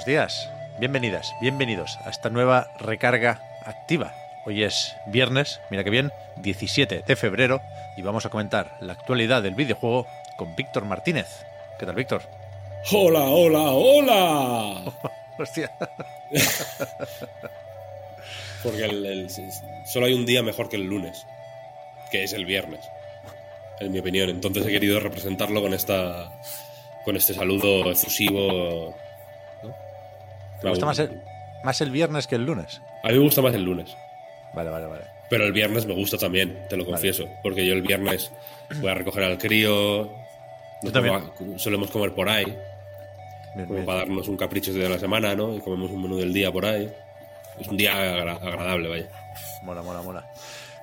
Buenos días, bienvenidas, bienvenidos a esta nueva recarga activa. Hoy es viernes, mira que bien, 17 de febrero y vamos a comentar la actualidad del videojuego con Víctor Martínez. ¿Qué tal, Víctor? Hola, hola, hola. Hostia. Porque el- el- solo hay un día mejor que el lunes, que es el viernes, en mi opinión. Entonces he querido representarlo con esta, con este saludo efusivo. ¿Te gusta más el, más el viernes que el lunes? A mí me gusta más el lunes, Vale, vale, vale. pero el viernes me gusta también, te lo confieso, porque yo el viernes voy a recoger al crío. Yo también. a- solemos comer por ahí, Bien, como bien. para darnos un capricho de la semana, ¿no? Y comemos un menú del día por ahí. Es un día agra- agradable, vaya. Mola, mola, mola.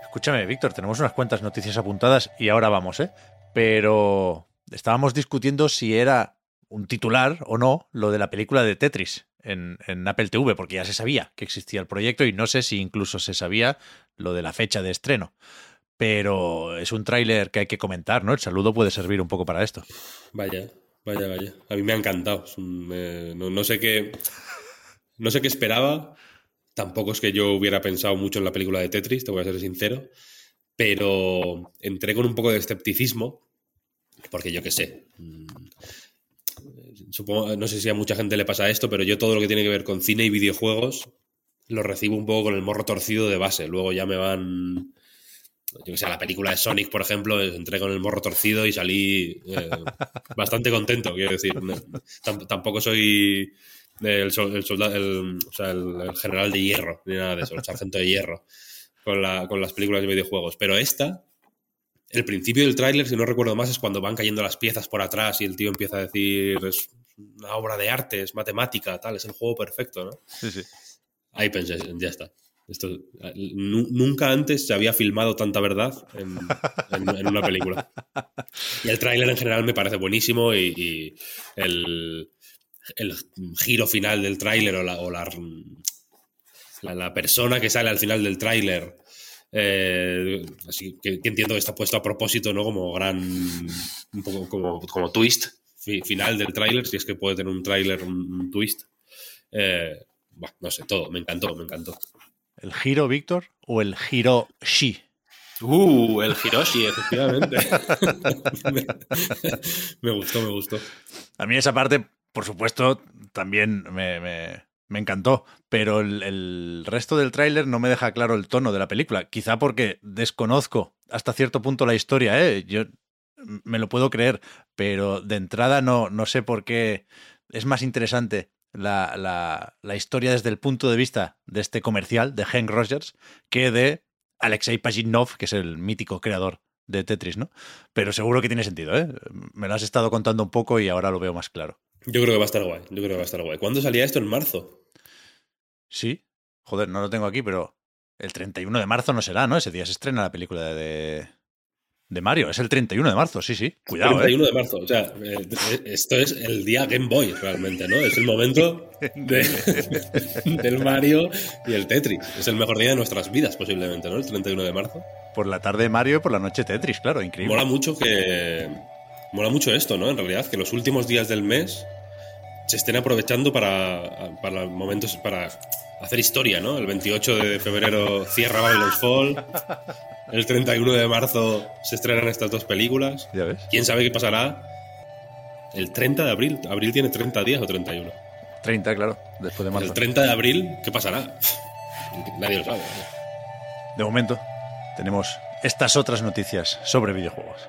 Escúchame, Víctor, tenemos unas cuantas noticias apuntadas y ahora vamos, ¿eh? Pero estábamos discutiendo si era un titular o no lo de la película de Tetris en, Apple TV, porque ya se sabía que existía el proyecto y no sé si incluso se sabía lo de la fecha de estreno. Pero es un tráiler que hay que comentar, ¿no? El saludo puede servir un poco para esto. Vaya, vaya, vaya. A mí me ha encantado. Eh, no, no sé qué. No sé qué esperaba. Tampoco es que yo hubiera pensado mucho en la película de Tetris, te voy a ser sincero. Pero entré con un poco de escepticismo. Porque yo qué sé. Supongo, no sé si a mucha gente le pasa esto, pero yo todo lo que tiene que ver con cine y videojuegos lo recibo un poco con el morro torcido de base. Luego ya me van yo que sé, la película de Sonic, por ejemplo, entré con el morro torcido y salí eh, bastante contento, quiero decir. No, tampoco soy el, sol- el soldado, el, o sea, el, el general de hierro, ni nada de eso, el sargento de hierro con, la, con las películas de videojuegos. Pero esta, el principio del tráiler, si no recuerdo más, es cuando van cayendo las piezas por atrás y el tío empieza a decir, es una obra de arte, es matemática, tal, es el juego perfecto, ¿no? Sí, sí. Ahí pensé, ya está. Esto, nu- nunca antes se había filmado tanta verdad en, en- en una película. Y el tráiler en general me parece buenísimo y, y el, el giro final del tráiler o, la, o la, la, la persona que sale al final del tráiler, eh, así que, que entiendo que está puesto a propósito, ¿no? Como gran, un poco como, como twist fi- final del tráiler, si es que puede tener un tráiler, un, un twist. Eh, no sé, todo, me encantó, me encantó. ¿El giro, Víctor, o el giro Shi? Uh, el Hiroshi, efectivamente. me, me gustó, me gustó. A mí esa parte, por supuesto, también me, me- me encantó, pero el, resto del tráiler no me deja claro el tono de la película. Quizá porque desconozco hasta cierto punto la historia, ¿eh? Yo me lo puedo creer, pero de entrada no, no sé por qué es más interesante la, la- la historia desde el punto de vista de este comercial, de Hank Rogers, que de Alexei Pajitnov, que es el mítico creador de Tetris, ¿no? Pero seguro que tiene sentido, ¿eh? Me lo has estado contando un poco y ahora lo veo más claro. Yo creo que va a estar guay, yo creo que va a estar guay. ¿Cuándo salía esto? En marzo. Sí, joder, no lo tengo aquí, pero el 31 de marzo no será, ¿no? Ese día se estrena la película de, de Mario. Es el 31 de marzo, sí, sí. Cuidado, 31 ¿eh? de marzo. O sea, eh, esto es el día Game Boy, realmente, ¿no? Es el momento de- del Mario y el Tetris. Es el mejor día de nuestras vidas, posiblemente, ¿no? El 31 de marzo. Por la tarde Mario y por la noche Tetris, claro, increíble. Mola mucho que. Mola mucho esto, ¿no? En realidad, que los últimos días del mes se estén aprovechando para, para momentos. para hacer historia, ¿no? El 28 de febrero cierra Babylon's Fall. El 31 de marzo se estrenan estas dos películas. ¿Ya ves? ¿Quién sabe qué pasará el 30 de abril? ¿Abril tiene 30 días o 31? 30, claro, después de marzo. El 30 de abril, ¿qué pasará? Nadie lo sabe. De momento, tenemos estas otras noticias sobre videojuegos.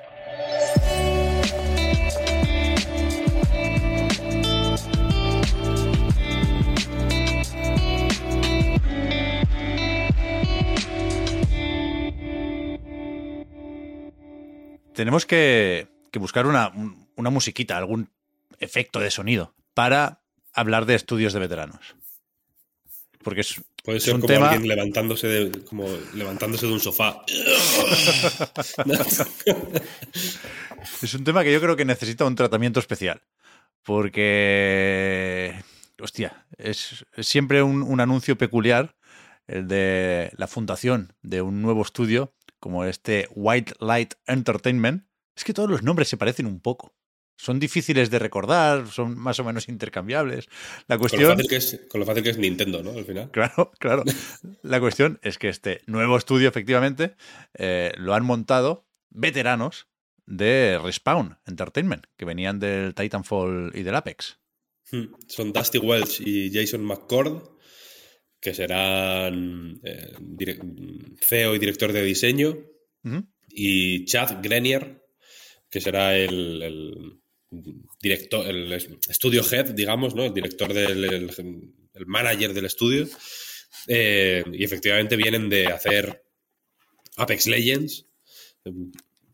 Tenemos que, que buscar una, una musiquita, algún efecto de sonido para hablar de estudios de veteranos. Porque es, Puede ser un como tema- alguien levantándose de, como levantándose de un sofá. Es un tema que yo creo que necesita un tratamiento especial. Porque, hostia, es, es siempre un, un anuncio peculiar el de la fundación de un nuevo estudio como este White Light Entertainment. Es que todos los nombres se parecen un poco. Son difíciles de recordar, son más o menos intercambiables. La Con lo, cuestión... fácil que es, con lo fácil que es Nintendo, ¿no? Al final. Claro, claro. La cuestión es que este nuevo estudio, efectivamente, eh, lo han montado veteranos de Respawn Entertainment, que venían del Titanfall y del Apex. Hmm. Son Dusty Welch y Jason McCord, que serán eh, CEO y director de diseño, y Chad Grenier, que será el, el director, el estudio head, digamos, ¿no? El director del el, el manager del estudio. Eh, y efectivamente vienen de hacer Apex Legends,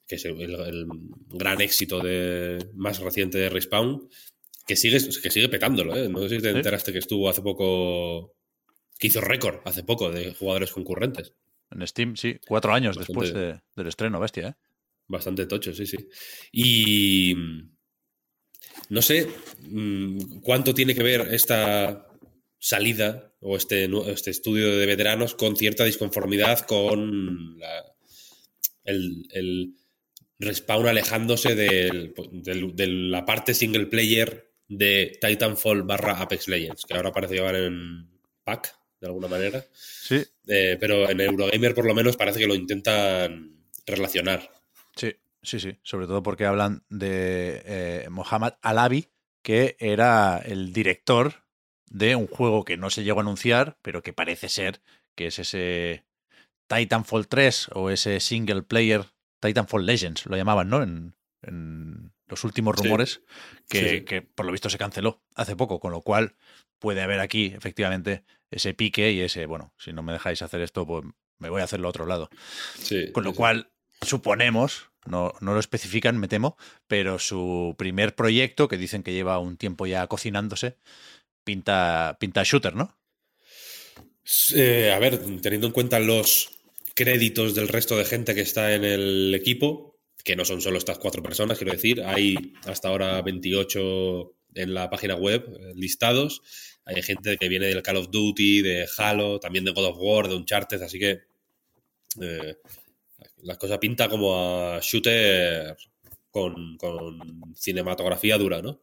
que es el, el gran éxito de, más reciente de Respawn, que sigue, que sigue petándolo, ¿eh? No sé si te enteraste que estuvo hace poco, que hizo récord hace poco de jugadores concurrentes. En Steam, sí, cuatro años Bastante. después de- del estreno, bestia, ¿eh? Bastante tocho, sí, sí. Y mm, no sé mm, cuánto tiene que ver esta salida o este, este estudio de veteranos con cierta disconformidad con la- el, el respawn alejándose del- del- de la parte single player de Titanfall barra Apex Legends, que ahora parece que van en pack, de alguna manera. Sí, Eh, pero en Eurogamer por lo menos parece que lo intentan relacionar. sí, sí, sí. Sobre todo porque hablan de eh, Mohammad Alabi, que era el director de un juego que no se llegó a anunciar, pero que parece ser que es ese Titanfall 3 o ese single player Titanfall Legends, lo llamaban, ¿no? En, en los últimos Sí. rumores, que, Sí. que por lo visto se canceló hace poco, con lo cual puede haber aquí efectivamente ese pique y ese, bueno, si no me dejáis hacer esto, pues me voy a hacerlo a otro lado. Con lo cual, suponemos, no, no lo especifican, me temo, pero su primer proyecto, que dicen que lleva un tiempo ya cocinándose, pinta, pinta shooter, ¿no? Eh, a ver, teniendo en cuenta los créditos del resto de gente que está en el equipo, que no son solo estas cuatro personas, quiero decir, hay hasta ahora 28 en la página web eh, listados. Hay gente que viene del Call of Duty, de Halo, también de God of War, de Uncharted, así que eh, la cosa pinta como a shooter con, con cinematografía dura, ¿no?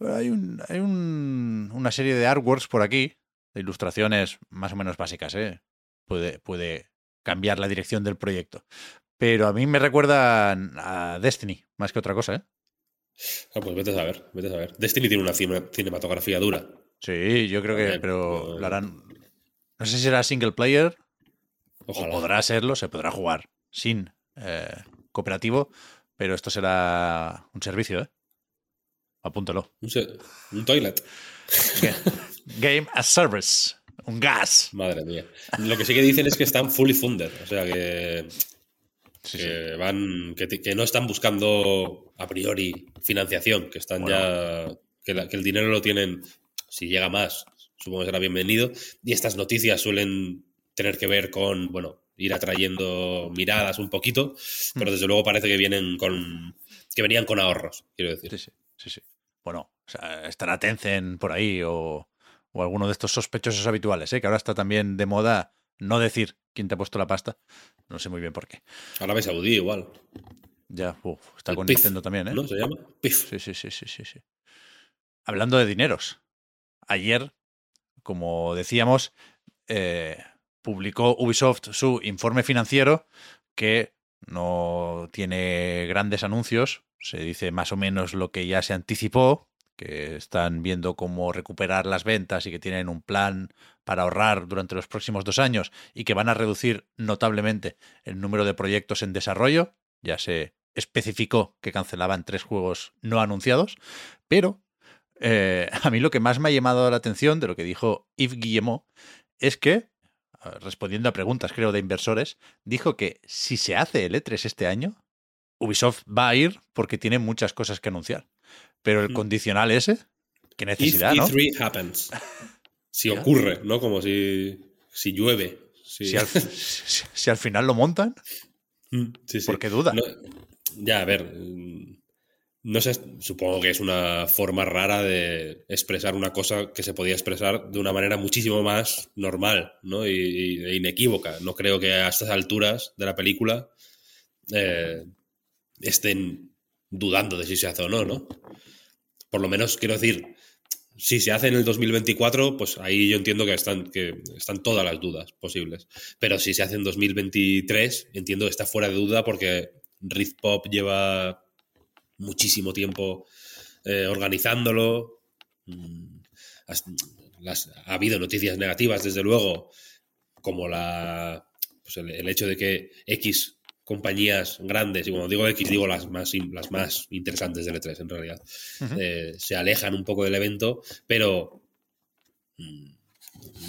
Hay, un, hay un- una serie de artworks por aquí, de ilustraciones más o menos básicas, ¿eh? Puede, puede cambiar la dirección del proyecto. Pero a mí me recuerdan a Destiny, más que otra cosa, ¿eh? Ah, pues vete a saber, vete a saber. Destiny tiene una cine- cinematografía dura. Sí, yo creo que, pero pero- lo harán. No sé si será single player Ojalá. o podrá serlo, se podrá jugar sin eh, cooperativo, pero esto será un servicio, ¿eh? Apúntalo. Un, un toilet. Ga- Game as Service, un gas. Madre mía. Lo que sí que dicen es que están fully funded. O sea que, Sí, sí. que van. Que, que no están buscando a priori financiación, que están ya. Que, la- que el dinero lo tienen. Si llega más, supongo que será bienvenido. Y estas noticias suelen tener que ver con, bueno, ir atrayendo miradas un poquito. Pero desde luego parece que vienen con. que venían con ahorros, quiero decir. Sí, sí, sí, sí. Bueno, o sea, estará Tencent por ahí o, o alguno de estos sospechosos habituales, ¿eh? que ahora está también de moda no decir quién te ha puesto la pasta. No sé muy bien por qué. Arabia Saudí igual. Ya, uf, está El con PIF, Nintendo también, ¿eh? ¿No? Se llama PIF. Sí, sí, sí, sí, sí, sí. Hablando de dineros, ayer, como decíamos, eh, publicó Ubisoft su informe financiero que no tiene grandes anuncios, se dice más o menos lo que ya se anticipó, que están viendo cómo recuperar las ventas y que tienen un plan para ahorrar durante los próximos dos años y que van a reducir notablemente el número de proyectos en desarrollo. Ya se especificó que cancelaban tres juegos no anunciados, pero eh, a mí lo que más me ha llamado la atención de lo que dijo Yves Guillemot es que, eh, respondiendo a preguntas creo de inversores, dijo que si se hace el E3 este año, Ubisoft va a ir porque tiene muchas cosas que anunciar. Pero el Mm. condicional ese, qué necesidad, If ¿no? E3 happens. Si Ya. ocurre, ¿no? Como si, si llueve. Si, Si, al, si- si al final lo montan, Mm, sí, sí. ¿por qué duda? No- ya, a ver. mm, No sé, supongo que es una forma rara de expresar una cosa que se podía expresar de una manera muchísimo más normal ¿no? y, y- e inequívoca. No creo que a estas alturas de la película eh, estén dudando de si se hace o no, ¿no? Por lo menos, quiero decir, si se hace en el 2024, pues ahí yo entiendo que están, que están todas las dudas posibles. Pero si se hace en 2023, entiendo que está fuera de duda porque Rift Pop lleva muchísimo tiempo eh, organizándolo. Mm, ha habido noticias negativas, desde luego, como la, pues el hecho de que X compañías grandes, y cuando digo X digo las más, las más interesantes del E3 en realidad, eh, se alejan un poco del evento, pero mm,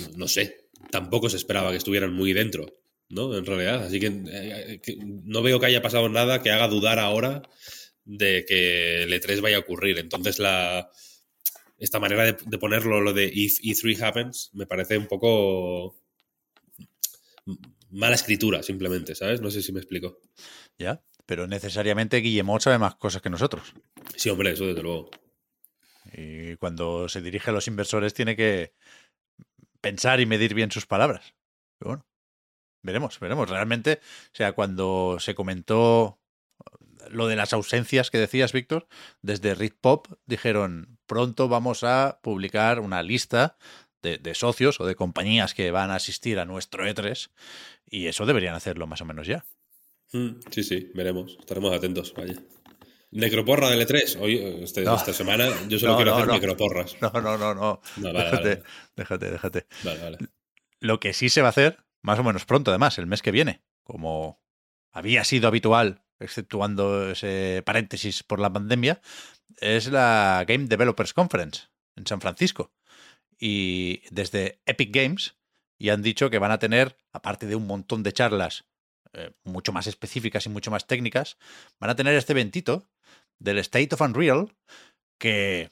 no- no sé, tampoco se esperaba que estuvieran muy dentro, ¿no? En realidad, así que, eh, que no veo que haya pasado nada que haga dudar ahora de que el E3 vaya a ocurrir. Entonces, la, esta manera de, de ponerlo, lo de if E3 happens, me parece un poco mala escritura, simplemente, ¿sabes? No sé si me explico. Ya, pero necesariamente Guillemot sabe más cosas que nosotros. Sí, hombre, eso desde luego. Y cuando se dirige a los inversores tiene que pensar y medir bien sus palabras. Pero bueno, veremos, veremos. Realmente, o sea, cuando se comentó lo de las ausencias que decías, Víctor, desde Rit Pop dijeron, pronto vamos a publicar una lista de, de socios o de compañías que van a asistir a nuestro E3 y eso deberían hacerlo más o menos ya. Mm, Sí, sí, veremos. Estaremos atentos, vaya. Necroporra del E3. Hoy, este- No. esta semana, yo solo No, quiero no, hacer necroporras. No, no, no, no. No, vale, déjate, vale, déjate, déjate. vale, vale. Lo que sí se va a hacer, más o menos pronto además, el mes que viene, como había sido habitual, exceptuando ese paréntesis por la pandemia, es la Game Developers Conference en San Francisco. Y desde Epic Games ya han dicho que van a tener, aparte de un montón de charlas eh, mucho más específicas y mucho más técnicas, van a tener este eventito del State of Unreal que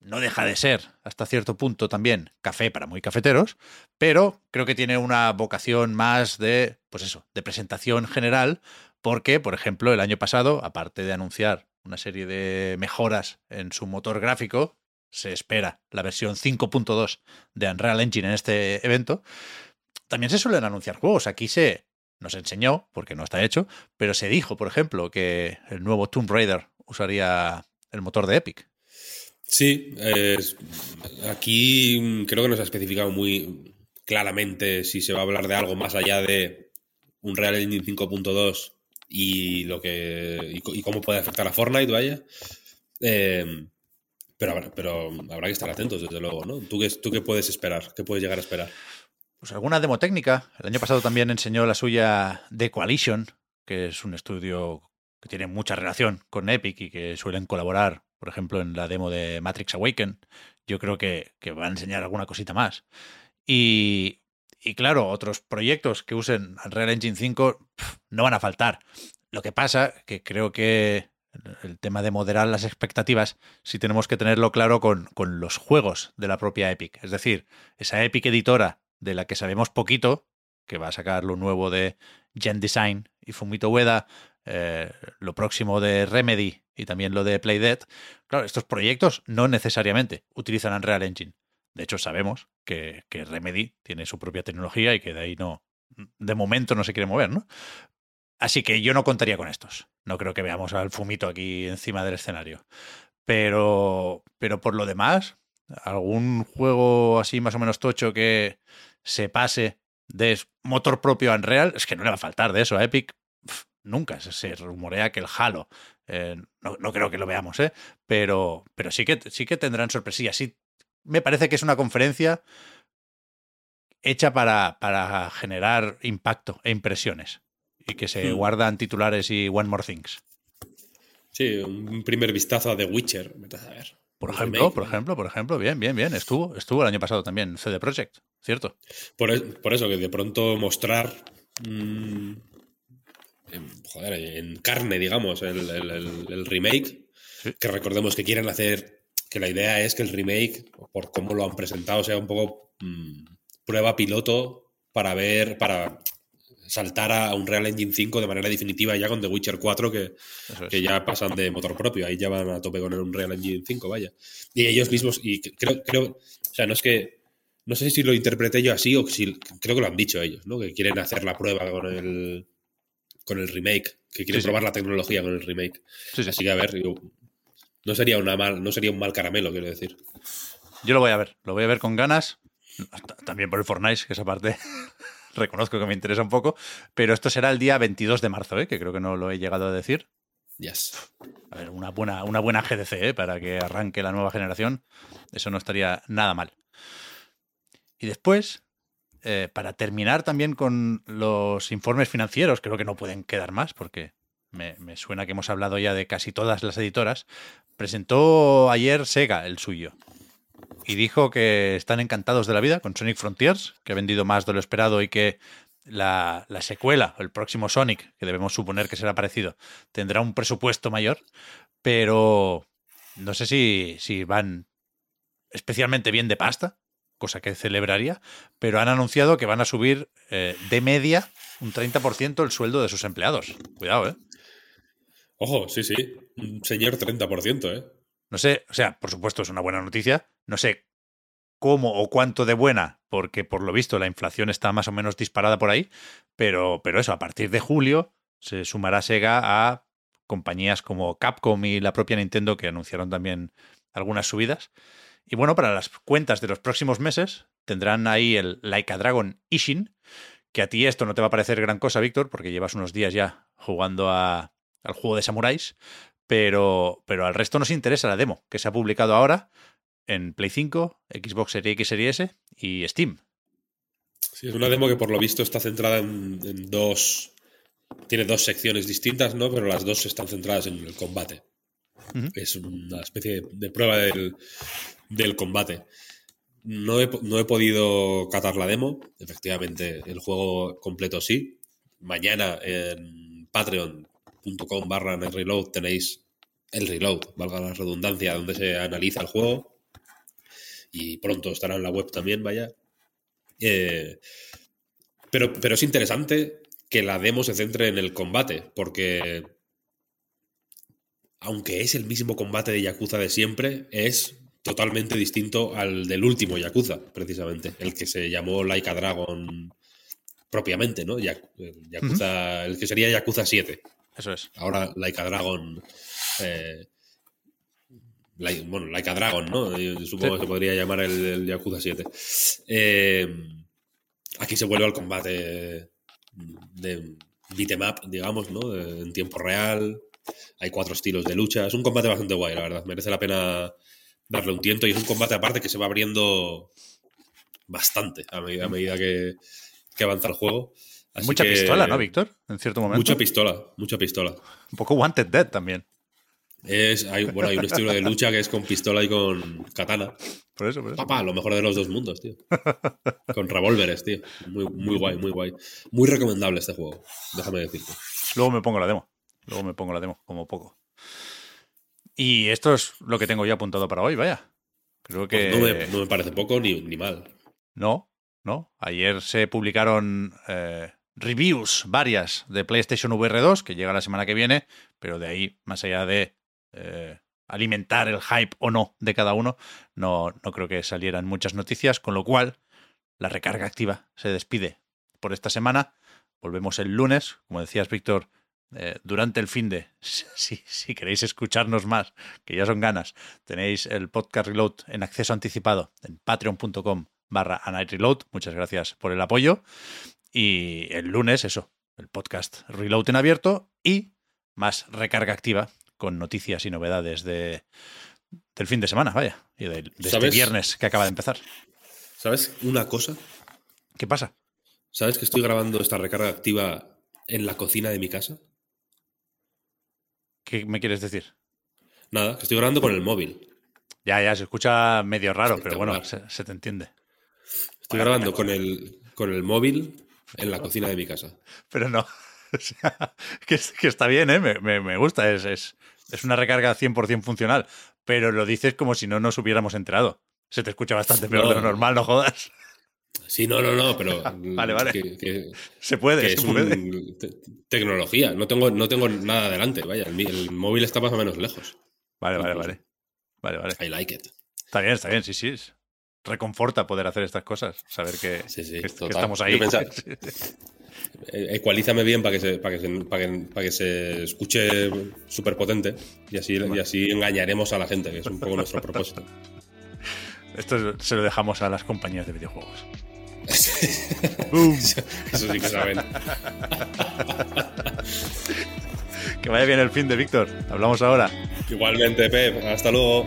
no deja de ser, hasta cierto punto también, café para muy cafeteros, pero creo que tiene una vocación más de, pues eso, de presentación general, porque, por ejemplo, el año pasado, aparte de anunciar una serie de mejoras en su motor gráfico, se espera la versión 5.2 de Unreal Engine en este evento, también se suelen anunciar juegos. Aquí se nos enseñó, porque no está hecho, pero se dijo, por ejemplo, que el nuevo Tomb Raider usaría el motor de Epic. Sí, aquí creo que nos ha especificado muy claramente si se va a hablar de algo más allá de un Real Engine 5.2 y lo que y cómo puede afectar a Fortnite, vaya. Eh, pero, habrá, pero habrá que estar atentos, desde luego, ¿no? ¿Tú qué, ¿Tú qué puedes esperar? ¿Qué puedes llegar a esperar? Pues alguna demo técnica. El año pasado también enseñó la suya de Coalition, que es un estudio que tiene mucha relación con Epic y que suelen colaborar, por ejemplo, en la demo de Matrix Awaken. Yo creo que, va a enseñar alguna cosita más. Y, claro, otros proyectos que usen Unreal Engine 5 pf, no van a faltar. Lo que pasa que creo que el tema de moderar las expectativas sí tenemos que tenerlo claro con, con los juegos de la propia Epic. Es decir, esa Epic editora de la que sabemos poquito, que va a sacar lo nuevo de Gen Design y Fumito Ueda, eh, lo próximo de Remedy y también lo de Playdead. Claro, estos proyectos no necesariamente utilizan Unreal Engine. De hecho, sabemos que, que Remedy tiene su propia tecnología y que de ahí no, de momento no se quiere mover, ¿no? Así que yo no contaría con estos. No creo que veamos al Fumito aquí encima del escenario. Pero, pero por lo demás, algún juego así más o menos tocho que se pase de motor propio a Unreal, es que no le va a faltar de eso a Epic. Nunca se, se rumorea que el Halo, eh, no, no creo que lo veamos, ¿eh? pero, pero sí, que, sí que tendrán sorpresillas. Sí, me parece que es una conferencia hecha para, para generar impacto e impresiones y que se Hmm. guardan titulares y One More Things. Sí, un primer vistazo a The Witcher. vete a saber. Por El ejemplo, remake. por ejemplo, por ejemplo, bien, bien, bien. Estuvo, estuvo el año pasado también CD Projekt, ¿cierto? Por, es- por eso, que de pronto mostrar mm, joder, en carne, digamos, el, remake. Que recordemos que quieren hacer, que la idea es que el remake, por cómo lo han presentado, sea un poco mm, prueba piloto para ver, para saltar a un Real Engine 5 de manera definitiva ya con The Witcher 4 que, que, ya pasan de motor propio, ahí ya van a tope con el Real Engine 5, vaya. Y ellos mismos, y creo, creo, o sea, no es que, no sé si lo interpreté yo así o si, creo que lo han dicho ellos, ¿no? Que quieren hacer la prueba con el, con el remake, que quieren probar la tecnología con el remake. Así que a ver, no sería, una mal, no sería un mal caramelo, quiero decir. Yo lo voy a ver, lo voy a ver con ganas. También por el Fortnite, que esa parte reconozco que me interesa un poco, pero esto será el día 22 de marzo, ¿eh? que creo que no lo he llegado a decir. Yes. A ver, una buena, una buena GDC ¿eh? para que arranque la nueva generación. Eso no estaría nada mal. Y después, eh, para terminar también con los informes financieros, creo que no pueden quedar más porque me, me, suena que hemos hablado ya de casi todas las editoras, presentó ayer Sega el suyo y dijo que están encantados de la vida con Sonic Frontiers, que ha vendido más de lo esperado y que la, la secuela, el próximo Sonic, que debemos suponer que será parecido, tendrá un presupuesto mayor, pero no sé si, si van especialmente bien de pasta, cosa que celebraría, pero han anunciado que van a subir eh, de media un 30% el sueldo de sus empleados. Cuidado, ¿eh? Ojo, sí, sí. Un señor 30%, ¿eh? No sé, o sea, por supuesto es una buena noticia. No sé cómo o cuánto de buena, porque por lo visto la inflación está más o menos disparada por ahí, pero, pero eso, a partir de julio se sumará Sega a compañías como Capcom y la propia Nintendo que anunciaron también algunas subidas. Y bueno, para las cuentas de los próximos meses tendrán ahí el Laika Dragon Ishin, que a ti esto no te va a parecer gran cosa, Víctor, porque llevas unos días ya jugando a, al juego de samuráis, pero, pero al resto nos interesa la demo que se ha publicado ahora en Play 5, Xbox Series X, Series S y Steam. Sí, es una demo que por lo visto está centrada en, dos. Tiene dos secciones distintas, ¿no? Pero las dos están centradas en el combate. Es una especie de, prueba del, del combate. No he, no he, podido catar la demo. Efectivamente, el juego completo sí. Mañana en patreon.com barra reload tenéis el reload, valga la redundancia, donde se analiza el juego y pronto estará en la web también, vaya. Eh, pero, pero es interesante que la demo se centre en el combate, porque aunque es el mismo combate de Yakuza de siempre, es totalmente distinto al del último Yakuza, precisamente, el que se llamó Laika Dragon propiamente, ¿no? Yakuza, El que sería Yakuza 7. Eso es. Ahora Laika Dragon eh, bueno, Like a Dragon, ¿no? supongo que se podría llamar el, Yakuza 7. Eh, aquí se vuelve al combate de beat'em digamos, ¿no? en tiempo real. Hay cuatro estilos de lucha. Es un combate bastante guay, la verdad. Merece la pena darle un tiento y es un combate aparte que se va abriendo bastante a medida, que, avanza el juego. Mucha pistola, ¿no, Víctor? En cierto momento. Mucha pistola, mucha pistola. Un poco Wanted Dead también. Es, hay, bueno, hay un estilo de lucha que es con pistola y con katana. Por eso, por eso. Papá, lo mejor de los dos mundos, tío. con revólveres, tío. Muy, muy guay, muy guay. Muy recomendable este juego, déjame decirte. Luego me pongo la demo. Luego me pongo la demo, como poco. Y esto es lo que tengo ya apuntado para hoy, vaya. Creo que. Pues no, me, parece poco ni, ni, mal. No, no. Ayer se publicaron eh, reviews varias de PlayStation VR 2, que llega la semana que viene, pero de ahí, más allá de eh, alimentar el hype o no de cada uno, no, no creo que salieran muchas noticias, con lo cual la recarga activa se despide por esta semana. Volvemos el lunes, como decías, Víctor, eh, durante el fin de, si, si, queréis escucharnos más, que ya son ganas, tenéis el podcast Reload en acceso anticipado en patreon.com barra Reload. Muchas gracias por el apoyo. Y el lunes, eso, el podcast Reload en abierto y más recarga activa con noticias y novedades de, del fin de semana, vaya, y de, este viernes que acaba de empezar. ¿Sabes una cosa? ¿Qué pasa? ¿Sabes que estoy grabando esta recarga activa en la cocina de mi casa? ¿Qué me quieres decir? Nada, que estoy grabando con el móvil. Ya, ya, se escucha medio raro, pero bueno, se, te entiende. Estoy grabando con el, con el móvil en la cocina de mi casa. Pero no, O sea, que, que está bien, ¿eh? Me, me- me gusta, es, es, es una recarga 100% funcional, pero lo dices como si no nos hubiéramos enterado. Se te escucha bastante peor No. de lo normal, no jodas. Sí, no, no, no, pero. Vale, vale. Que, que- Se puede, que se es puede. un- te- tecnología. No tengo, no tengo nada adelante. Vaya, el, el móvil está más o menos lejos. Vale, vale, vale. Vale, vale. I like it. Está bien, está bien, sí, sí. Reconforta poder hacer estas cosas, saber que, Sí, sí, que- que total. estamos ahí. pensaba- sí. Eh, Ecualízame bien para que se, para que se, para que, para que se escuche súper potente y así, y así engañaremos a la gente, que es un poco nuestro propósito. Esto se lo dejamos a las compañías de videojuegos. Eso sí que saben. Que vaya bien el fin de Víctor. Hablamos ahora. Igualmente, Pep. Hasta luego.